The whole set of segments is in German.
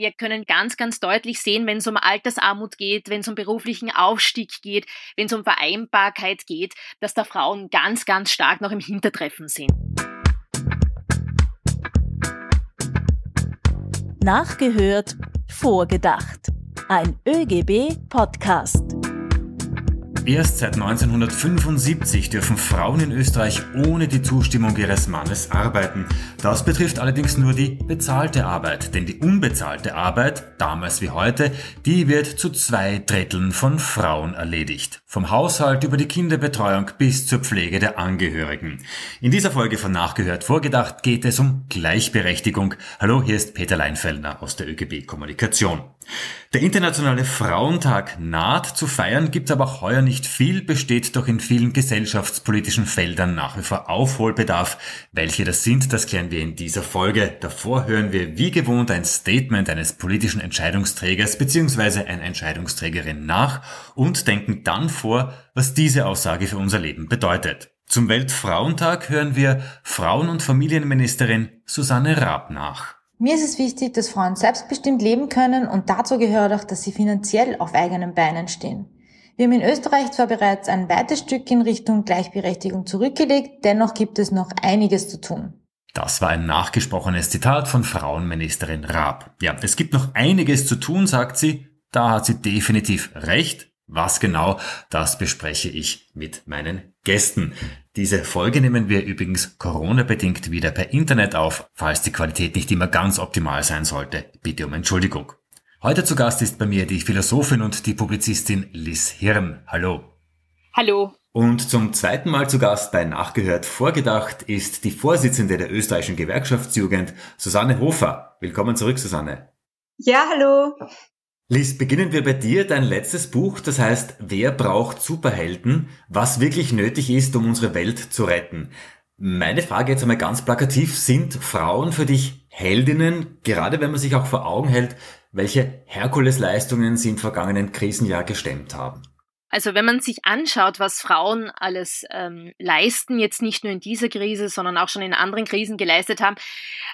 Wir können ganz, ganz deutlich sehen, wenn es um Altersarmut geht, wenn es um beruflichen Aufstieg geht, wenn es um Vereinbarkeit geht, dass da Frauen ganz, ganz stark noch im Hintertreffen sind. Nachgehört, vorgedacht. Ein ÖGB-Podcast. Erst seit 1975 dürfen Frauen in Österreich ohne die Zustimmung ihres Mannes arbeiten. Das betrifft allerdings nur die bezahlte Arbeit, denn die unbezahlte Arbeit, damals wie heute, die wird zu zwei Dritteln von Frauen erledigt. Vom Haushalt über die Kinderbetreuung bis zur Pflege der Angehörigen. In dieser Folge von Nachgehört vorgedacht geht es um Gleichberechtigung. Hallo, hier ist Peter Leinfellner aus der ÖGB Kommunikation. Der Internationale Frauentag naht. Zu feiern gibt aber auch heuer nicht viel, besteht doch in vielen gesellschaftspolitischen Feldern nach wie vor Aufholbedarf. Welche das sind, das klären wir in dieser Folge. Davor hören wir wie gewohnt ein Statement eines politischen Entscheidungsträgers bzw. einer Entscheidungsträgerin nach und denken dann vor, was diese Aussage für unser Leben bedeutet. Zum Weltfrauentag hören wir Frauen- und Familienministerin Susanne Raab nach. Mir ist es wichtig, dass Frauen selbstbestimmt leben können und dazu gehört auch, dass sie finanziell auf eigenen Beinen stehen. Wir haben in Österreich zwar bereits ein weites Stück in Richtung Gleichberechtigung zurückgelegt, dennoch gibt es noch einiges zu tun. Das war ein nachgesprochenes Zitat von Frauenministerin Raab. Ja, es gibt noch einiges zu tun, sagt sie. Da hat sie definitiv recht. Was genau, das bespreche ich mit meinen Gästen. Diese Folge nehmen wir übrigens Corona-bedingt wieder per Internet auf. Falls die Qualität nicht immer ganz optimal sein sollte, bitte um Entschuldigung. Heute zu Gast ist bei mir die Philosophin und die Publizistin Liz Hirn. Hallo. Hallo. Und zum zweiten Mal zu Gast bei Nachgehört Vorgedacht ist die Vorsitzende der österreichischen Gewerkschaftsjugend, Susanne Hofer. Willkommen zurück, Susanne. Ja, hallo. Liz, beginnen wir bei dir. Dein letztes Buch, das heißt Wer braucht Superhelden? Was wirklich nötig ist, um unsere Welt zu retten. Meine Frage jetzt einmal ganz plakativ. Sind Frauen für dich Heldinnen, gerade wenn man sich auch vor Augen hält, welche Herkulesleistungen sie im vergangenen Krisenjahr gestemmt haben? Also wenn man sich anschaut, was Frauen alles ähm, leisten, jetzt nicht nur in dieser Krise, sondern auch schon in anderen Krisen geleistet haben,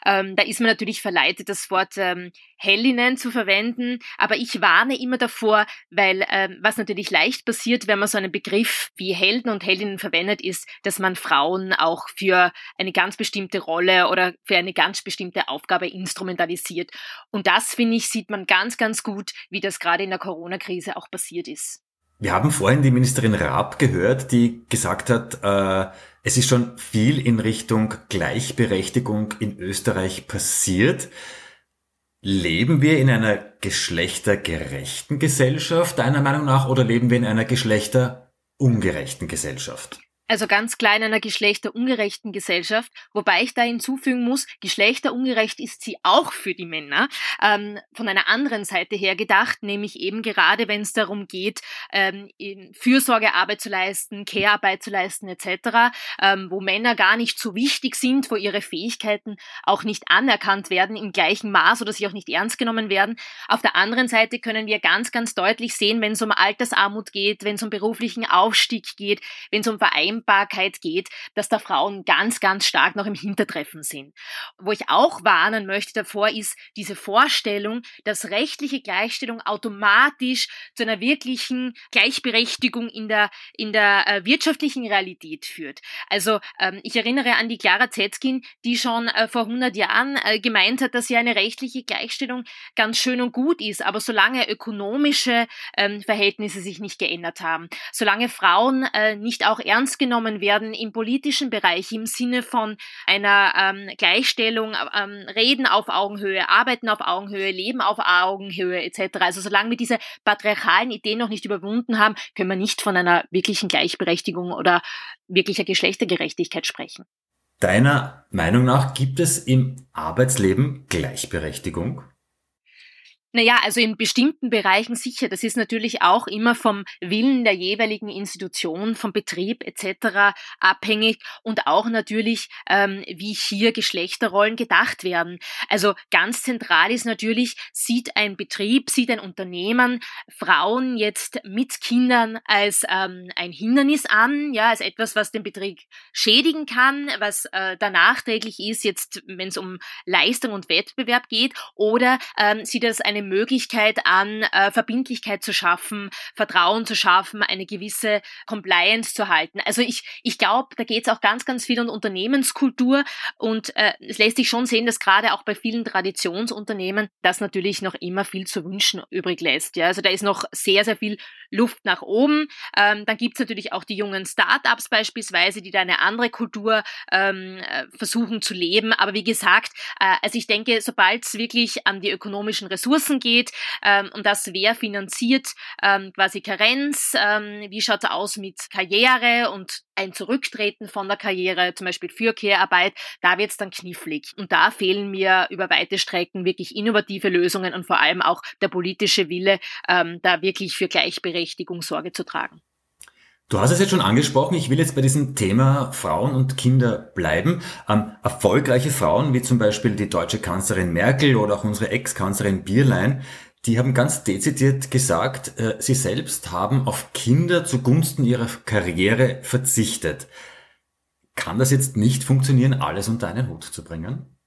ähm, da ist man natürlich verleitet, das Wort ähm, Heldinnen zu verwenden. Aber ich warne immer davor, weil ähm, was natürlich leicht passiert, wenn man so einen Begriff wie Helden und Heldinnen verwendet, ist, dass man Frauen auch für eine ganz bestimmte Rolle oder für eine ganz bestimmte Aufgabe instrumentalisiert. Und das, finde ich, sieht man ganz, ganz gut, wie das gerade in der Corona-Krise auch passiert ist. Wir haben vorhin die Ministerin Raab gehört, die gesagt hat, äh, es ist schon viel in Richtung Gleichberechtigung in Österreich passiert. Leben wir in einer geschlechtergerechten Gesellschaft, deiner Meinung nach, oder leben wir in einer geschlechterungerechten Gesellschaft? Also ganz klar in einer geschlechterungerechten Gesellschaft, wobei ich da hinzufügen muss, geschlechterungerecht ist sie auch für die Männer, ähm, von einer anderen Seite her gedacht, nämlich eben gerade wenn es darum geht, ähm, Fürsorgearbeit zu leisten, Care-Arbeit zu leisten etc., ähm, wo Männer gar nicht so wichtig sind, wo ihre Fähigkeiten auch nicht anerkannt werden im gleichen Maß oder sie auch nicht ernst genommen werden. Auf der anderen Seite können wir ganz, ganz deutlich sehen, wenn es um Altersarmut geht, wenn es um beruflichen Aufstieg geht, wenn es um Vereinbarkeit Vereinbarkeit geht, dass da Frauen ganz, ganz stark noch im Hintertreffen sind. Wo ich auch warnen möchte davor ist diese Vorstellung, dass rechtliche Gleichstellung automatisch zu einer wirklichen Gleichberechtigung in der, in der äh, wirtschaftlichen Realität führt. Also ähm, ich erinnere an die Clara Zetkin, die schon äh, vor 100 Jahren äh, gemeint hat, dass ja eine rechtliche Gleichstellung ganz schön und gut ist, aber solange ökonomische ähm, Verhältnisse sich nicht geändert haben, solange Frauen äh, nicht auch ernst genommen werden im politischen Bereich im Sinne von einer ähm, Gleichstellung, ähm, Reden auf Augenhöhe, Arbeiten auf Augenhöhe, Leben auf Augenhöhe etc. Also solange wir diese patriarchalen Ideen noch nicht überwunden haben, können wir nicht von einer wirklichen Gleichberechtigung oder wirklicher Geschlechtergerechtigkeit sprechen. Deiner Meinung nach gibt es im Arbeitsleben Gleichberechtigung? Naja, also in bestimmten Bereichen sicher. Das ist natürlich auch immer vom Willen der jeweiligen Institution, vom Betrieb etc. abhängig und auch natürlich, ähm, wie hier Geschlechterrollen gedacht werden. Also ganz zentral ist natürlich, sieht ein Betrieb, sieht ein Unternehmen Frauen jetzt mit Kindern als ähm, ein Hindernis an, ja, als etwas, was den Betrieb schädigen kann, was äh, da nachträglich ist, jetzt wenn es um Leistung und Wettbewerb geht, oder ähm, sieht das eine Möglichkeit an, äh, Verbindlichkeit zu schaffen, Vertrauen zu schaffen, eine gewisse Compliance zu halten. Also ich, ich glaube, da geht es auch ganz, ganz viel um Unternehmenskultur und äh, es lässt sich schon sehen, dass gerade auch bei vielen Traditionsunternehmen das natürlich noch immer viel zu wünschen übrig lässt. Ja? Also da ist noch sehr, sehr viel Luft nach oben. Ähm, dann gibt es natürlich auch die jungen Start-ups beispielsweise, die da eine andere Kultur ähm, äh, versuchen zu leben. Aber wie gesagt, äh, also ich denke, sobald es wirklich an die ökonomischen Ressourcen geht ähm, und das wer finanziert, ähm, quasi Karenz, ähm, wie schaut es aus mit Karriere und ein Zurücktreten von der Karriere, zum Beispiel für Care-Arbeit, da wird es dann knifflig. Und da fehlen mir über weite Strecken wirklich innovative Lösungen und vor allem auch der politische Wille, ähm, da wirklich für Gleichberechtigung Sorge zu tragen. Du hast es jetzt schon angesprochen, ich will jetzt bei diesem Thema Frauen und Kinder bleiben. Ähm, erfolgreiche Frauen, wie zum Beispiel die deutsche Kanzlerin Merkel oder auch unsere Ex-Kanzlerin Bierlein, die haben ganz dezidiert gesagt, äh, sie selbst haben auf Kinder zugunsten ihrer Karriere verzichtet. Kann das jetzt nicht funktionieren, alles unter einen Hut zu bringen?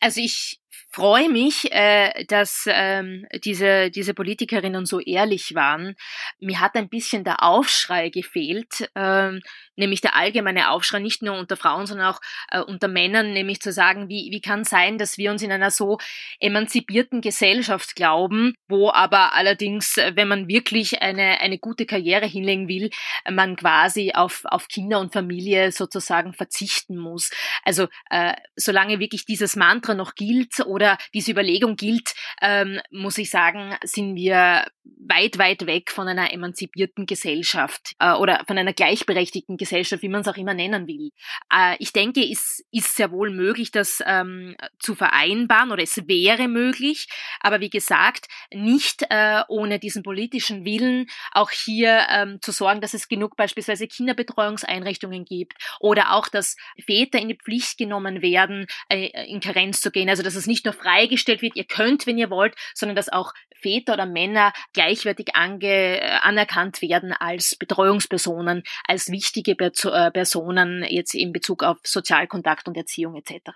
Also ich freue mich, äh, dass ähm, diese, diese Politikerinnen so ehrlich waren. Mir hat ein bisschen der Aufschrei gefehlt, ähm, nämlich der allgemeine Aufschrei, nicht nur unter Frauen, sondern auch äh, unter Männern, nämlich zu sagen, wie, wie kann sein, dass wir uns in einer so emanzipierten Gesellschaft glauben, wo aber allerdings, wenn man wirklich eine, eine gute Karriere hinlegen will, man quasi auf, auf Kinder und Familie sozusagen verzichten muss. Also äh, solange wirklich dieses Mantra noch gilt oder diese Überlegung gilt, ähm, muss ich sagen, sind wir weit, weit weg von einer emanzipierten Gesellschaft äh, oder von einer gleichberechtigten Gesellschaft, wie man es auch immer nennen will. Äh, ich denke, es ist sehr wohl möglich, das ähm, zu vereinbaren oder es wäre möglich, aber wie gesagt, nicht äh, ohne diesen politischen Willen auch hier ähm, zu sorgen, dass es genug beispielsweise Kinderbetreuungseinrichtungen gibt oder auch, dass Väter in die Pflicht genommen werden, äh, in Karenz zu gehen. Also dass es nicht nur freigestellt wird, ihr könnt, wenn ihr wollt, sondern dass auch Väter oder Männer gleichwertig ange, äh, anerkannt werden als Betreuungspersonen, als wichtige äh, Personen jetzt in Bezug auf Sozialkontakt und Erziehung etc.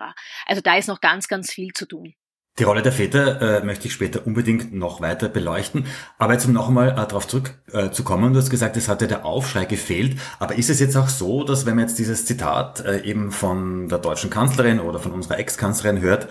Also da ist noch ganz, ganz viel zu tun. Die Rolle der Väter äh, möchte ich später unbedingt noch weiter beleuchten. Aber jetzt um noch einmal äh, darauf zurückzukommen, äh, du hast gesagt, es hatte der Aufschrei gefehlt. Aber ist es jetzt auch so, dass wenn man jetzt dieses Zitat äh, eben von der deutschen Kanzlerin oder von unserer Ex-Kanzlerin hört,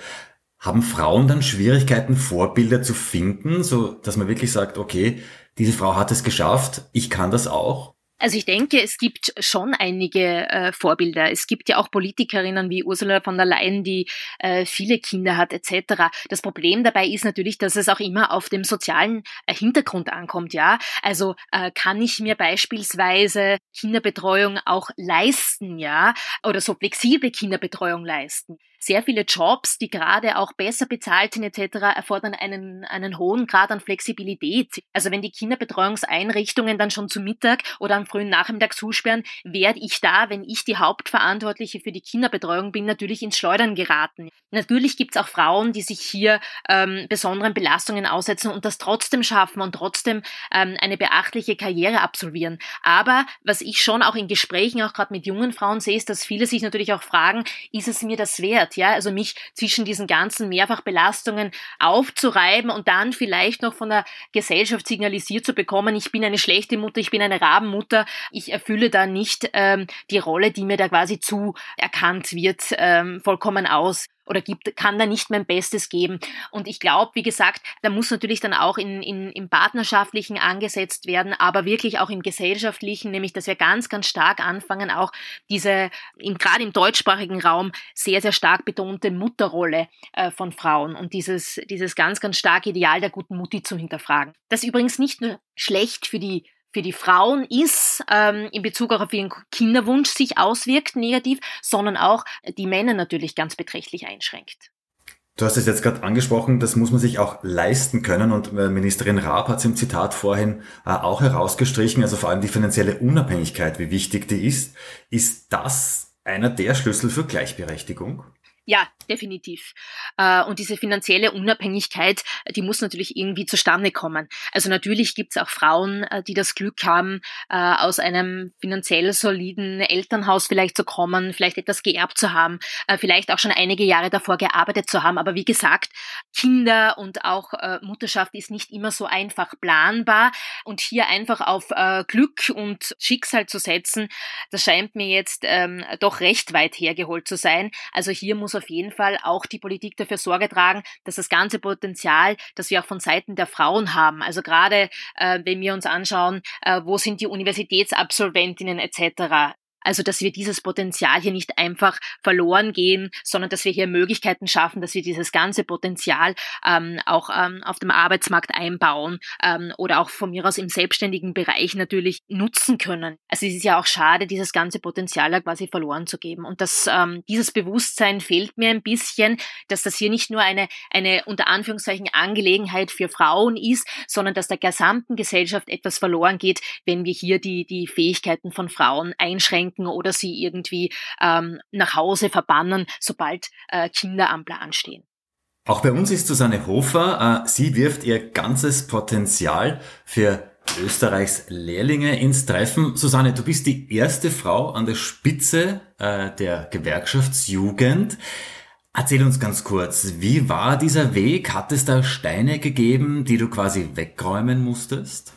haben Frauen dann Schwierigkeiten, Vorbilder zu finden, so dass man wirklich sagt, okay, diese Frau hat es geschafft, ich kann das auch? Also ich denke, es gibt schon einige äh, Vorbilder. Es gibt ja auch Politikerinnen wie Ursula von der Leyen, die äh, viele Kinder hat etc. Das Problem dabei ist natürlich, dass es auch immer auf dem sozialen äh, Hintergrund ankommt. Ja, also äh, kann ich mir beispielsweise Kinderbetreuung auch leisten, ja, oder so flexible Kinderbetreuung leisten sehr viele Jobs, die gerade auch besser bezahlt sind etc., erfordern einen, einen hohen Grad an Flexibilität. Also wenn die Kinderbetreuungseinrichtungen dann schon zu Mittag oder am frühen Nachmittag zusperren, werde ich da, wenn ich die Hauptverantwortliche für die Kinderbetreuung bin, natürlich ins Schleudern geraten. Natürlich gibt es auch Frauen, die sich hier ähm, besonderen Belastungen aussetzen und das trotzdem schaffen und trotzdem ähm, eine beachtliche Karriere absolvieren. Aber was ich schon auch in Gesprächen, auch gerade mit jungen Frauen sehe, ist, dass viele sich natürlich auch fragen, ist es mir das wert? Ja, also mich zwischen diesen ganzen Mehrfachbelastungen aufzureiben und dann vielleicht noch von der Gesellschaft signalisiert zu bekommen, ich bin eine schlechte Mutter, ich bin eine Rabenmutter, ich erfülle da nicht ähm, die Rolle, die mir da quasi zuerkannt wird, ähm, vollkommen aus oder gibt, kann da nicht mein Bestes geben. Und ich glaube, wie gesagt, da muss natürlich dann auch in, in, im Partnerschaftlichen angesetzt werden, aber wirklich auch im Gesellschaftlichen, nämlich dass wir ganz, ganz stark anfangen, auch diese, gerade im deutschsprachigen Raum, sehr, sehr stark betonte Mutterrolle äh, von Frauen und dieses, dieses ganz, ganz starke Ideal der guten Mutti zu hinterfragen. Das übrigens nicht nur schlecht für die für die Frauen ist, ähm, in Bezug auf ihren Kinderwunsch sich auswirkt negativ, sondern auch die Männer natürlich ganz beträchtlich einschränkt. Du hast es jetzt gerade angesprochen, das muss man sich auch leisten können und äh, Ministerin Raab hat es im Zitat vorhin äh, auch herausgestrichen, also vor allem die finanzielle Unabhängigkeit, wie wichtig die ist. Ist das einer der Schlüssel für Gleichberechtigung? Ja, definitiv. Äh, und diese finanzielle Unabhängigkeit, die muss natürlich irgendwie zustande kommen. Also natürlich gibt es auch Frauen, äh, die das Glück haben, äh, aus einem finanziell soliden Elternhaus vielleicht zu kommen, vielleicht etwas geerbt zu haben, vielleicht auch schon einige Jahre davor gearbeitet zu haben. Aber wie gesagt, Kinder und auch Mutterschaft ist nicht immer so einfach planbar. Und hier einfach auf Glück und Schicksal zu setzen, das scheint mir jetzt ähm, doch recht weit hergeholt zu sein. Also hier muss auf jeden Fall auch die Politik dafür Sorge tragen, dass das ganze Potenzial, das wir auch von Seiten der Frauen haben, also gerade äh, wenn wir uns anschauen, äh, wo sind die Universitätsabsolventinnen etc., also, dass wir dieses Potenzial hier nicht einfach verloren gehen, sondern dass wir hier Möglichkeiten schaffen, dass wir dieses ganze Potenzial ähm, auch ähm, auf dem Arbeitsmarkt einbauen ähm, oder auch von mir aus im selbstständigen Bereich natürlich nutzen können. Also es ist ja auch schade, dieses ganze Potenzial da quasi verloren zu geben. Und das, ähm, dieses Bewusstsein fehlt mir ein bisschen, dass das hier nicht nur eine, eine unter Anführungszeichen Angelegenheit für Frauen ist, sondern dass der gesamten Gesellschaft etwas verloren geht, wenn wir hier die, die Fähigkeiten von Frauen einschränken einschränken oder sie irgendwie ähm, nach Hause verbannen, sobald äh, Kinder am Plan stehen. Auch bei uns ist Susanne Hofer. Äh, sie wirft ihr ganzes Potenzial für Österreichs Lehrlinge ins Treffen. Susanne, du bist die erste Frau an der Spitze äh, der Gewerkschaftsjugend. Erzähl uns ganz kurz, wie war dieser Weg? Hat es da Steine gegeben, die du quasi wegräumen musstest?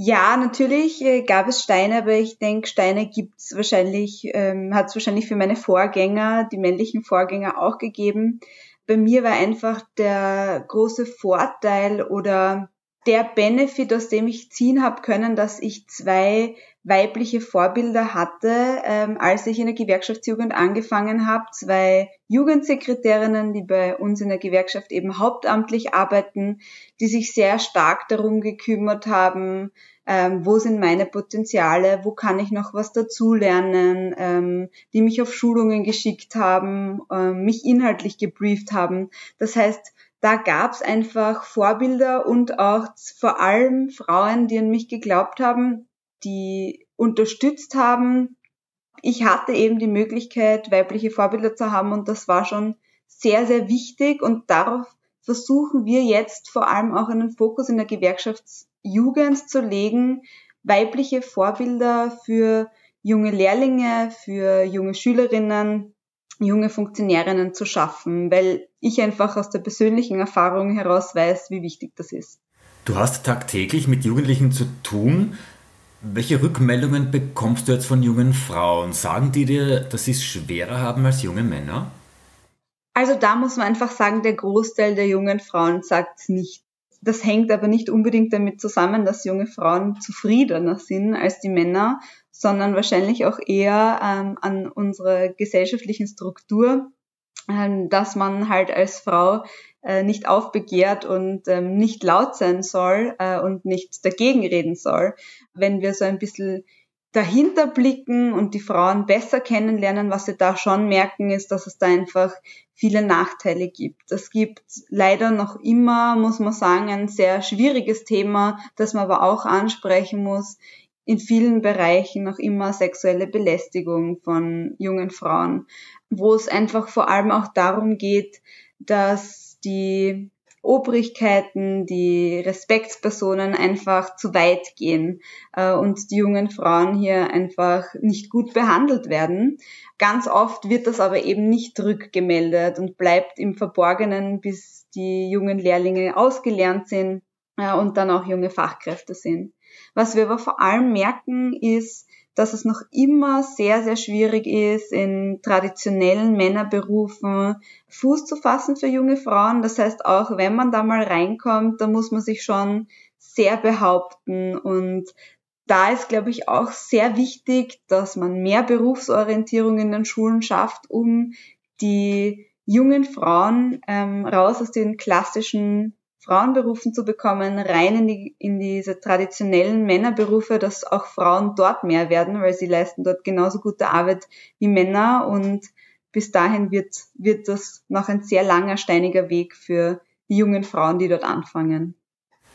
Ja, natürlich äh, gab es Steine, aber ich denke, Steine gibt's wahrscheinlich, ähm, hat es wahrscheinlich für meine Vorgänger, die männlichen Vorgänger auch gegeben. Bei mir war einfach der große Vorteil oder der Benefit, aus dem ich ziehen habe können, dass ich zwei weibliche Vorbilder hatte, ähm, als ich in der Gewerkschaftsjugend angefangen habe. Zwei Jugendsekretärinnen, die bei uns in der Gewerkschaft eben hauptamtlich arbeiten, die sich sehr stark darum gekümmert haben, ähm, wo sind meine Potenziale, wo kann ich noch was dazulernen, ähm, die mich auf Schulungen geschickt haben, ähm, mich inhaltlich gebrieft haben. Das heißt, da gab es einfach Vorbilder und auch vor allem Frauen, die an mich geglaubt haben, die unterstützt haben. Ich hatte eben die Möglichkeit, weibliche Vorbilder zu haben und das war schon sehr, sehr wichtig und darauf versuchen wir jetzt vor allem auch einen Fokus in der Gewerkschaftsjugend zu legen, weibliche Vorbilder für junge Lehrlinge, für junge Schülerinnen, junge Funktionärinnen zu schaffen, weil ich einfach aus der persönlichen Erfahrung heraus weiß, wie wichtig das ist. Du hast tagtäglich mit Jugendlichen zu tun. Welche Rückmeldungen bekommst du jetzt von jungen Frauen? Sagen die dir, dass sie es schwerer haben als junge Männer? Also da muss man einfach sagen, der Großteil der jungen Frauen sagt es nicht. Das hängt aber nicht unbedingt damit zusammen, dass junge Frauen zufriedener sind als die Männer, sondern wahrscheinlich auch eher ähm, an unserer gesellschaftlichen Struktur, dass man halt als Frau äh, nicht aufbegehrt und ähm, nicht laut sein soll äh, und nicht dagegen reden soll. Wenn wir so ein bisschen dahinter blicken und die Frauen besser kennenlernen, was sie da schon merken, ist, dass es da einfach viele Nachteile gibt. Es gibt leider noch immer, muss man sagen, ein sehr schwieriges Thema, das man aber auch ansprechen muss. In vielen Bereichen noch immer sexuelle Belästigung von jungen Frauen, wo es einfach vor allem auch darum geht, dass die Obrigkeiten, die Respektspersonen einfach zu weit gehen äh, und die jungen Frauen hier einfach nicht gut behandelt werden. Ganz oft wird das aber eben nicht rückgemeldet und bleibt im Verborgenen, bis die jungen Lehrlinge ausgelernt sind äh, und dann auch junge Fachkräfte sind. Was wir aber vor allem merken, ist, dass es noch immer sehr, sehr schwierig ist, in traditionellen Männerberufen Fuß zu fassen für junge Frauen. Das heißt, auch wenn man da mal reinkommt, da muss man sich schon sehr behaupten und da ist, glaube ich, auch sehr wichtig, dass man mehr Berufsorientierung in den Schulen schafft, um die jungen Frauen ähm, raus aus den klassischen Frauenberufen zu bekommen, rein in, die, in diese traditionellen Männerberufe, dass auch Frauen dort mehr werden, weil sie leisten dort genauso gute Arbeit wie Männer und bis dahin wird, wird das noch ein sehr langer, steiniger Weg für die jungen Frauen, die dort anfangen.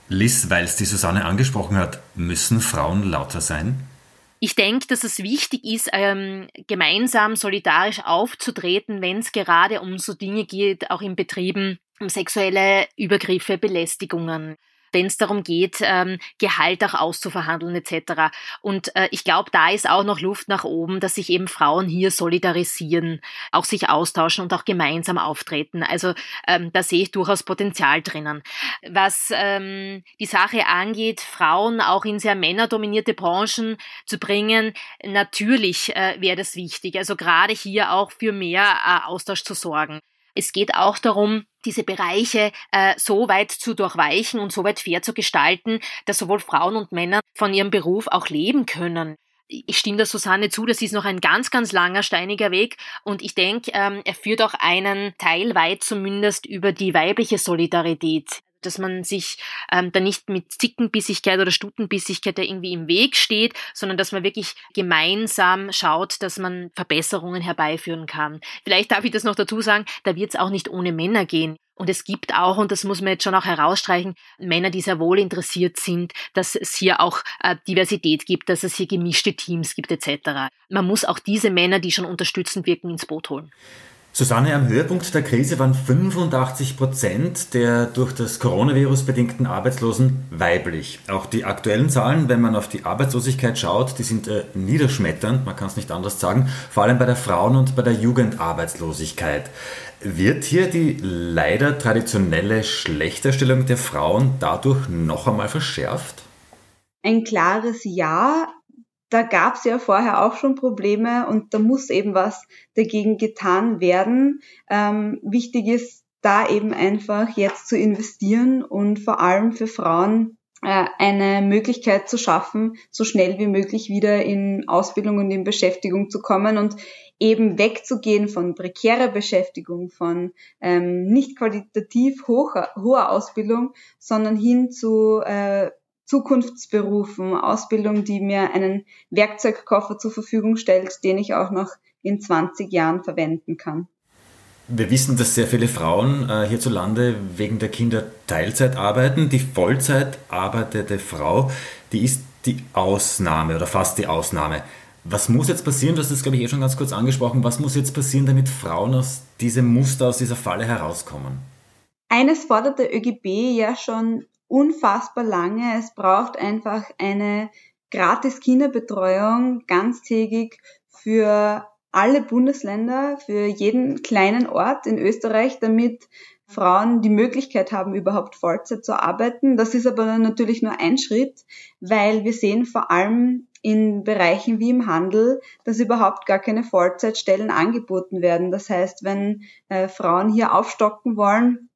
Liz, weil es die Susanne angesprochen hat, müssen Frauen lauter sein? Ich denke, dass es wichtig ist, ähm, gemeinsam solidarisch aufzutreten, wenn es gerade um so Dinge geht, auch in Betrieben, um sexuelle Übergriffe, Belästigungen wenn es darum geht, ähm, Gehalt auch auszuverhandeln etc. Und äh, ich glaube, da ist auch noch Luft nach oben, dass sich eben Frauen hier solidarisieren, auch sich austauschen und auch gemeinsam auftreten. Also ähm, da sehe ich durchaus Potenzial drinnen. Was ähm, die Sache angeht, Frauen auch in sehr männerdominierte Branchen zu bringen, natürlich äh, wäre das wichtig. Also gerade hier auch für mehr äh, Austausch zu sorgen. Es geht auch darum, diese Bereiche äh, so weit zu durchweichen und so weit fair zu gestalten, dass sowohl Frauen und Männer von ihrem Beruf auch leben können. Ich stimme der Susanne zu, das ist noch ein ganz, ganz langer, steiniger Weg und ich denke, ähm, er führt auch einen Teil weit zumindest über die weibliche Solidarität dass man sich ähm, da nicht mit Zickenbissigkeit oder Stutenbissigkeit da irgendwie im Weg steht, sondern dass man wirklich gemeinsam schaut, dass man Verbesserungen herbeiführen kann. Vielleicht darf ich das noch dazu sagen, da wird es auch nicht ohne Männer gehen. Und es gibt auch, und das muss man jetzt schon auch herausstreichen, Männer, die sehr wohl interessiert sind, dass es hier auch äh, Diversität gibt, dass es hier gemischte Teams gibt etc. Man muss auch diese Männer, die schon unterstützend wirken, ins Boot holen. Susanne, am Höhepunkt der Krise waren 85 Prozent der durch das Coronavirus bedingten Arbeitslosen weiblich. Auch die aktuellen Zahlen, wenn man auf die Arbeitslosigkeit schaut, die sind äh, niederschmetternd, man kann es nicht anders sagen, vor allem bei der Frauen- und bei der Jugendarbeitslosigkeit. Wird hier die leider traditionelle Schlechterstellung der Frauen dadurch noch einmal verschärft? Ein klares Ja, da gab es ja vorher auch schon Probleme und da muss eben was dagegen getan werden. Ähm, wichtig ist da eben einfach jetzt zu investieren und vor allem für Frauen äh, eine Möglichkeit zu schaffen, so schnell wie möglich wieder in Ausbildung und in Beschäftigung zu kommen und eben wegzugehen von prekärer Beschäftigung, von ähm, nicht qualitativ hoher, hoher Ausbildung, sondern hin zu äh, Zukunftsberufen, Ausbildung, die mir einen Werkzeugkoffer zur Verfügung stellt, den ich auch noch in 20 Jahren verwenden kann. Wir wissen, dass sehr viele Frauen äh, hierzulande wegen der Kinder Teilzeit arbeiten. Die Vollzeit arbeitende Frau, die ist die Ausnahme oder fast die Ausnahme. Was muss jetzt passieren? Du hast das, glaube ich, eh schon ganz kurz angesprochen. Was muss jetzt passieren, damit Frauen aus diesem Muster, aus dieser Falle herauskommen? Eines fordert der ÖGB ja schon unfassbar lange. Es braucht einfach eine gratis Kinderbetreuung ganztägig für alle Bundesländer, für jeden kleinen Ort in Österreich, damit Frauen die Möglichkeit haben, überhaupt Vollzeit zu arbeiten. Das ist aber natürlich nur ein Schritt, weil wir sehen vor allem in Bereichen wie im Handel, dass überhaupt gar keine Vollzeitstellen angeboten werden. Das heißt, wenn äh, Frauen hier aufstocken wollen,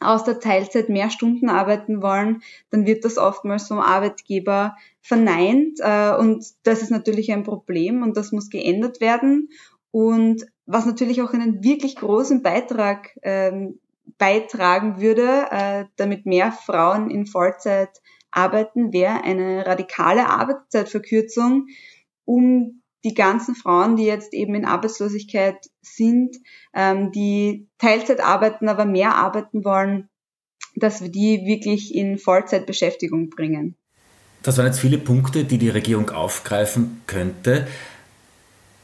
aus der Teilzeit mehr Stunden arbeiten wollen, dann wird das oftmals vom Arbeitgeber verneint. Äh, und das ist natürlich ein Problem und das muss geändert werden. Und was natürlich auch einen wirklich großen Beitrag ähm, beitragen würde, äh, damit mehr Frauen in Vollzeit arbeiten, wäre eine radikale Arbeitszeitverkürzung, um die ganzen Frauen, die jetzt eben in Arbeitslosigkeit sind, ähm, die Teilzeit arbeiten, aber mehr arbeiten wollen, dass wir die wirklich in Vollzeitbeschäftigung bringen. Das waren jetzt viele Punkte, die die Regierung aufgreifen könnte.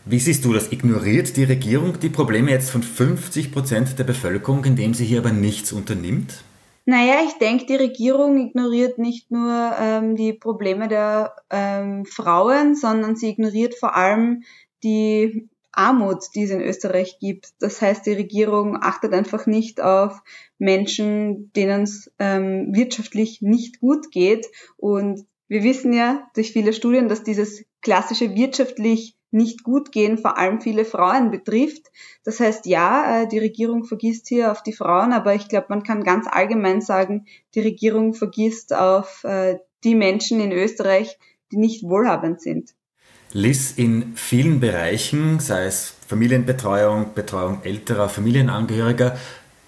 Wie siehst du das? Ignoriert die Regierung die Probleme jetzt von 50 Prozent der Bevölkerung, indem sie hier aber nichts unternimmt? Naja, ich denke, die Regierung ignoriert nicht nur ähm, die Probleme der ähm, Frauen, sondern sie ignoriert vor allem die Armut, die es in Österreich gibt. Das heißt, die Regierung achtet einfach nicht auf Menschen, denen es ähm, wirtschaftlich nicht gut geht. Und wir wissen ja durch viele Studien, dass dieses klassische wirtschaftlich nicht gut gehen, vor allem viele Frauen betrifft. Das heißt, ja, äh, die Regierung vergisst hier auf die Frauen, aber ich glaube, man kann ganz allgemein sagen, die Regierung vergisst auf äh, die Menschen in Österreich, die nicht wohlhabend sind. Liz, in vielen Bereichen, sei es Familienbetreuung, Betreuung älterer Familienangehöriger,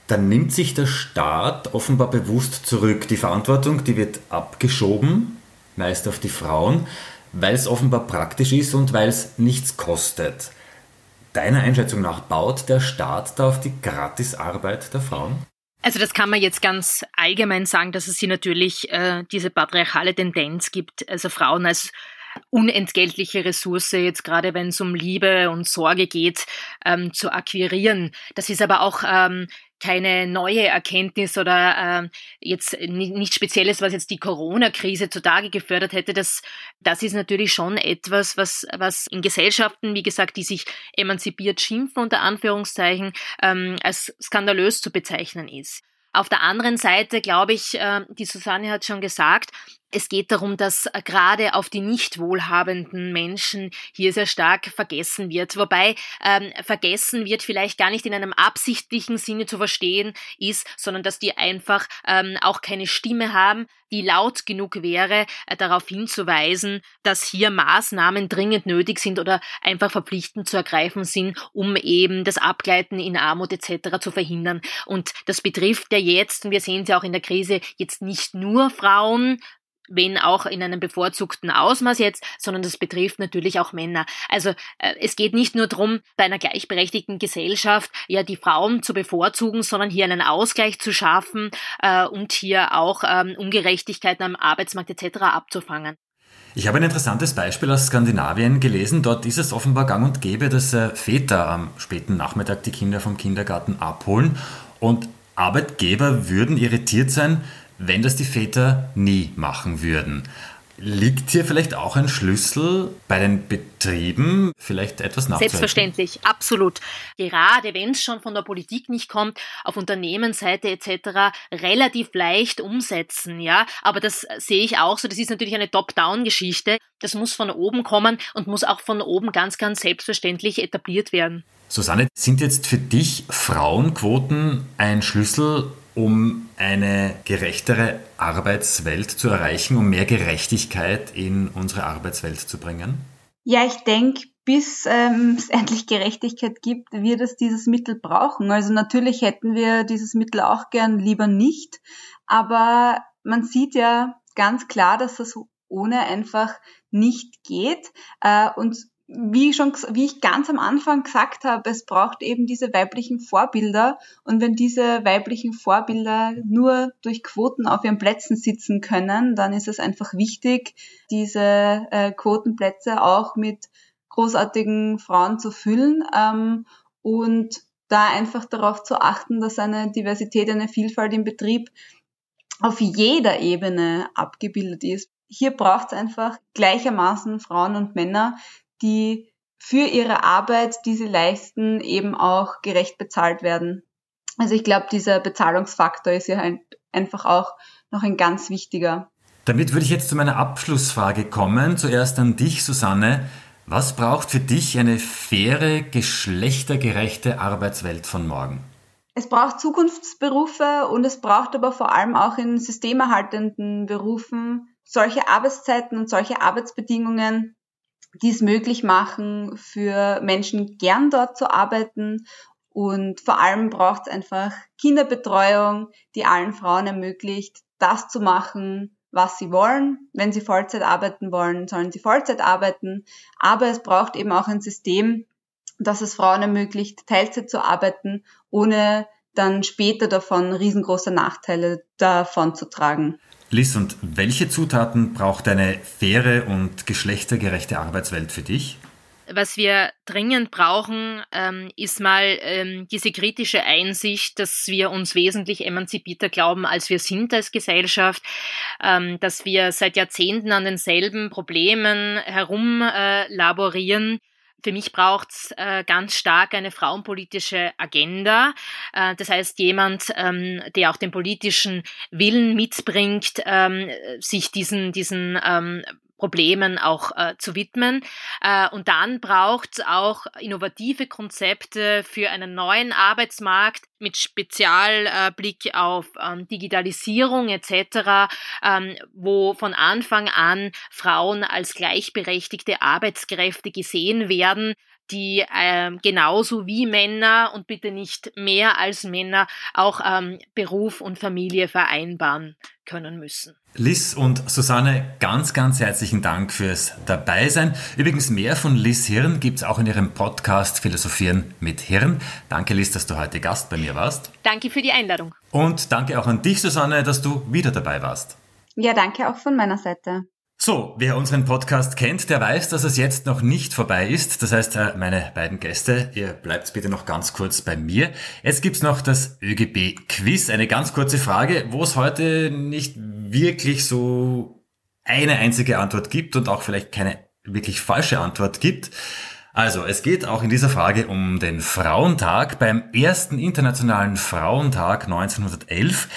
dann nimmt sich der Staat offenbar bewusst zurück. Die Verantwortung, die wird abgeschoben, meist auf die Frauen weil es offenbar praktisch ist und weil es nichts kostet. Deiner Einschätzung nach baut der Staat da auf die Gratisarbeit der Frauen? Also das kann man jetzt ganz allgemein sagen, dass es hier natürlich äh, diese patriarchale Tendenz gibt, also Frauen als unentgeltliche Ressource, jetzt gerade wenn es um Liebe und Sorge geht, ähm, zu akquirieren. Das ist aber auch ähm, keine neue Erkenntnis oder äh, jetzt nicht Spezielles, was jetzt die Corona-Krise zutage gefördert hätte. Das, das ist natürlich schon etwas, was, was in Gesellschaften, wie gesagt, die sich emanzipiert schimpfen, unter Anführungszeichen, ähm, als skandalös zu bezeichnen ist. Auf der anderen Seite glaube ich, äh, die Susanne hat schon gesagt, es geht darum, dass äh, gerade auf die nicht wohlhabenden Menschen hier sehr stark vergessen wird. Wobei ähm, vergessen wird vielleicht gar nicht in einem absichtlichen Sinne zu verstehen ist, sondern dass die einfach ähm, auch keine Stimme haben, die laut genug wäre, äh, darauf hinzuweisen, dass hier Maßnahmen dringend nötig sind oder einfach verpflichtend zu ergreifen sind, um eben das Abgleiten in Armut etc. zu verhindern. Und das betrifft ja jetzt, und wir sehen es ja auch in der Krise, jetzt nicht nur Frauen, wenn auch in einem bevorzugten Ausmaß jetzt, sondern das betrifft natürlich auch Männer. Also äh, es geht nicht nur darum, bei einer gleichberechtigten Gesellschaft ja die Frauen zu bevorzugen, sondern hier einen Ausgleich zu schaffen äh, und hier auch ähm, Ungerechtigkeiten am Arbeitsmarkt etc. abzufangen. Ich habe ein interessantes Beispiel aus Skandinavien gelesen. Dort ist es offenbar gang und gäbe, dass äh, Väter am späten Nachmittag die Kinder vom Kindergarten abholen und Arbeitgeber würden irritiert sein, wenn das die Väter nie machen würden. Liegt hier vielleicht auch ein Schlüssel bei den Betrieben, vielleicht etwas nachzuhelfen? Selbstverständlich, absolut. Gerade wenn es schon von der Politik nicht kommt, auf Unternehmensseite etc. relativ leicht umsetzen, ja. Aber das sehe ich auch so. Das ist natürlich eine Top-Down-Geschichte. Das muss von oben kommen und muss auch von oben ganz, ganz selbstverständlich etabliert werden. Susanne, sind jetzt für dich Frauenquoten ein Schlüssel, um eine gerechtere Arbeitswelt zu erreichen, um mehr Gerechtigkeit in unsere Arbeitswelt zu bringen? Ja, ich denke, bis ähm, es endlich Gerechtigkeit gibt, wird es dieses Mittel brauchen. Also natürlich hätten wir dieses Mittel auch gern lieber nicht, aber man sieht ja ganz klar, dass das ohne einfach nicht geht. Äh, und wie schon, wie ich ganz am Anfang gesagt habe, es braucht eben diese weiblichen Vorbilder. Und wenn diese weiblichen Vorbilder nur durch Quoten auf ihren Plätzen sitzen können, dann ist es einfach wichtig, diese äh, Quotenplätze auch mit großartigen Frauen zu füllen ähm, und da einfach darauf zu achten, dass eine Diversität, eine Vielfalt im Betrieb auf jeder Ebene abgebildet ist. Hier braucht es einfach gleichermaßen Frauen und Männer, die für ihre Arbeit, die sie leisten, eben auch gerecht bezahlt werden. Also ich glaube, dieser Bezahlungsfaktor ist ja einfach auch noch ein ganz wichtiger. Damit würde ich jetzt zu meiner Abschlussfrage kommen. Zuerst an dich, Susanne. Was braucht für dich eine faire, geschlechtergerechte Arbeitswelt von morgen? Es braucht Zukunftsberufe und es braucht aber vor allem auch in systemerhaltenden Berufen solche Arbeitszeiten und solche Arbeitsbedingungen, die es möglich machen, für Menschen gern dort zu arbeiten. Und vor allem braucht es einfach Kinderbetreuung, die allen Frauen ermöglicht, das zu machen, was sie wollen. Wenn sie Vollzeit arbeiten wollen, sollen sie Vollzeit arbeiten. Aber es braucht eben auch ein System, das es Frauen ermöglicht, Teilzeit zu arbeiten, ohne dann später davon riesengroße Nachteile davon zu tragen. Liz, und welche Zutaten braucht eine faire und geschlechtergerechte Arbeitswelt für dich? Was wir dringend brauchen, ähm, ist mal ähm, diese kritische Einsicht, dass wir uns wesentlich emanzipierter glauben, als wir sind als Gesellschaft, ähm, dass wir seit Jahrzehnten an denselben Problemen herumlaborieren. Äh, für mich braucht es äh, ganz stark eine frauenpolitische Agenda. Äh, das heißt, jemand, ähm, der auch den politischen Willen mitbringt, ähm, sich diesen, diesen ähm, Problemen auch äh, zu widmen. Äh, und dann braucht es auch innovative Konzepte für einen neuen Arbeitsmarkt mit Spezialblick äh, auf ähm, Digitalisierung etc., ähm, wo von Anfang an Frauen als gleichberechtigte Arbeitskräfte gesehen werden die äh, genauso wie Männer und bitte nicht mehr als Männer auch ähm, Beruf und Familie vereinbaren können müssen. Liz und Susanne, ganz, ganz herzlichen Dank fürs Dabeisein. Übrigens, mehr von Liz Hirn gibt es auch in ihrem Podcast Philosophieren mit Hirn. Danke, Liz, dass du heute Gast bei mir warst. Danke für die Einladung. Und danke auch an dich, Susanne, dass du wieder dabei warst. Ja, danke auch von meiner Seite. So, wer unseren Podcast kennt, der weiß, dass es jetzt noch nicht vorbei ist. Das heißt, äh, meine beiden Gäste, ihr bleibt bitte noch ganz kurz bei mir. Jetzt gibt's noch das ÖGB-Quiz. Eine ganz kurze Frage, wo es heute nicht wirklich so eine einzige Antwort gibt und auch vielleicht keine wirklich falsche Antwort gibt. Also, es geht auch in dieser Frage um den Frauentag. Beim ersten Internationalen Frauentag 1911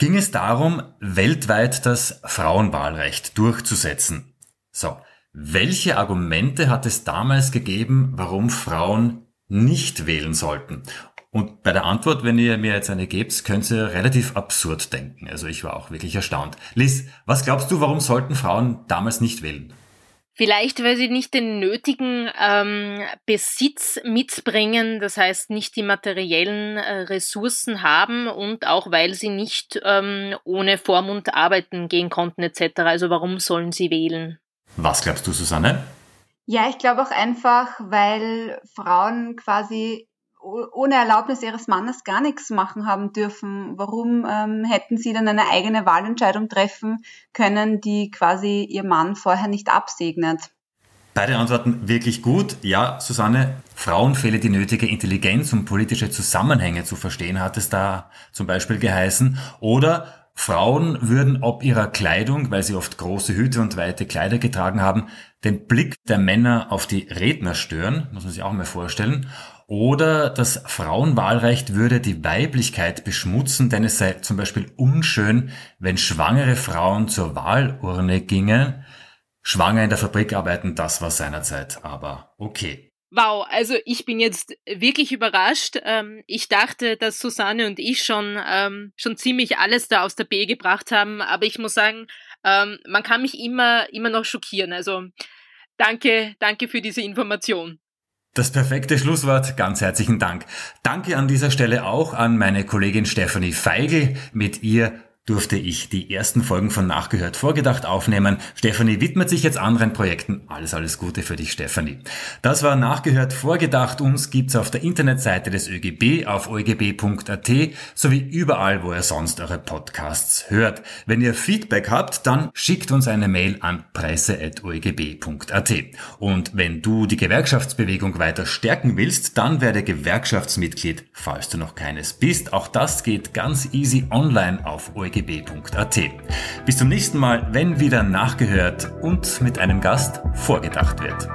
ging es darum, weltweit das Frauenwahlrecht durchzusetzen. So, welche Argumente hat es damals gegeben, warum Frauen nicht wählen sollten? Und bei der Antwort, wenn ihr mir jetzt eine gebt, könnt ihr relativ absurd denken. Also ich war auch wirklich erstaunt. Liz, was glaubst du, warum sollten Frauen damals nicht wählen? Vielleicht, weil sie nicht den nötigen ähm, Besitz mitbringen, das heißt nicht die materiellen äh, Ressourcen haben und auch weil sie nicht ähm, ohne Vormund arbeiten gehen konnten etc. Also warum sollen sie wählen? Was glaubst du, Susanne? Ja, ich glaube auch einfach, weil Frauen quasi ohne Erlaubnis ihres Mannes gar nichts machen haben dürfen. Warum ähm, hätten sie dann eine eigene Wahlentscheidung treffen können, die quasi ihr Mann vorher nicht absegnet? Beide Antworten wirklich gut. Ja, Susanne, Frauen fehle die nötige Intelligenz, um politische Zusammenhänge zu verstehen, hat es da zum Beispiel geheißen. Oder Frauen würden ob ihrer Kleidung, weil sie oft große Hüte und weite Kleider getragen haben, den Blick der Männer auf die Redner stören, muss man sich auch mal vorstellen. Oder das Frauenwahlrecht würde die Weiblichkeit beschmutzen, denn es sei zum Beispiel unschön, wenn schwangere Frauen zur Wahlurne gingen. Schwanger in der Fabrik arbeiten, das war seinerzeit aber okay. Wow, also ich bin jetzt wirklich überrascht. Ähm, ich dachte, dass Susanne und ich schon, ähm, schon ziemlich alles da aus der B gebracht haben, aber ich muss sagen, ähm, man kann mich immer, immer noch schockieren. Also danke, danke für diese Information. Das perfekte Schlusswort. Ganz herzlichen Dank. Danke an dieser Stelle auch an meine Kollegin Stephanie Feigl. Mit ihr durfte ich die ersten Folgen von Nachgehört vorgedacht aufnehmen. Stefanie widmet sich jetzt anderen Projekten. Alles, alles Gute für dich, Stefanie. Das war Nachgehört vorgedacht. Uns gibt's auf der Internetseite des ÖGB auf oegb.at sowie überall, wo ihr sonst eure Podcasts hört. Wenn ihr Feedback habt, dann schickt uns eine Mail an presse.oegb.at. Und wenn du die Gewerkschaftsbewegung weiter stärken willst, dann werde Gewerkschaftsmitglied, falls du noch keines bist. Auch das geht ganz easy online auf oegb rgb.at. Bis zum nächsten Mal, wenn wieder nachgehört und mit einem Gast vorgedacht wird.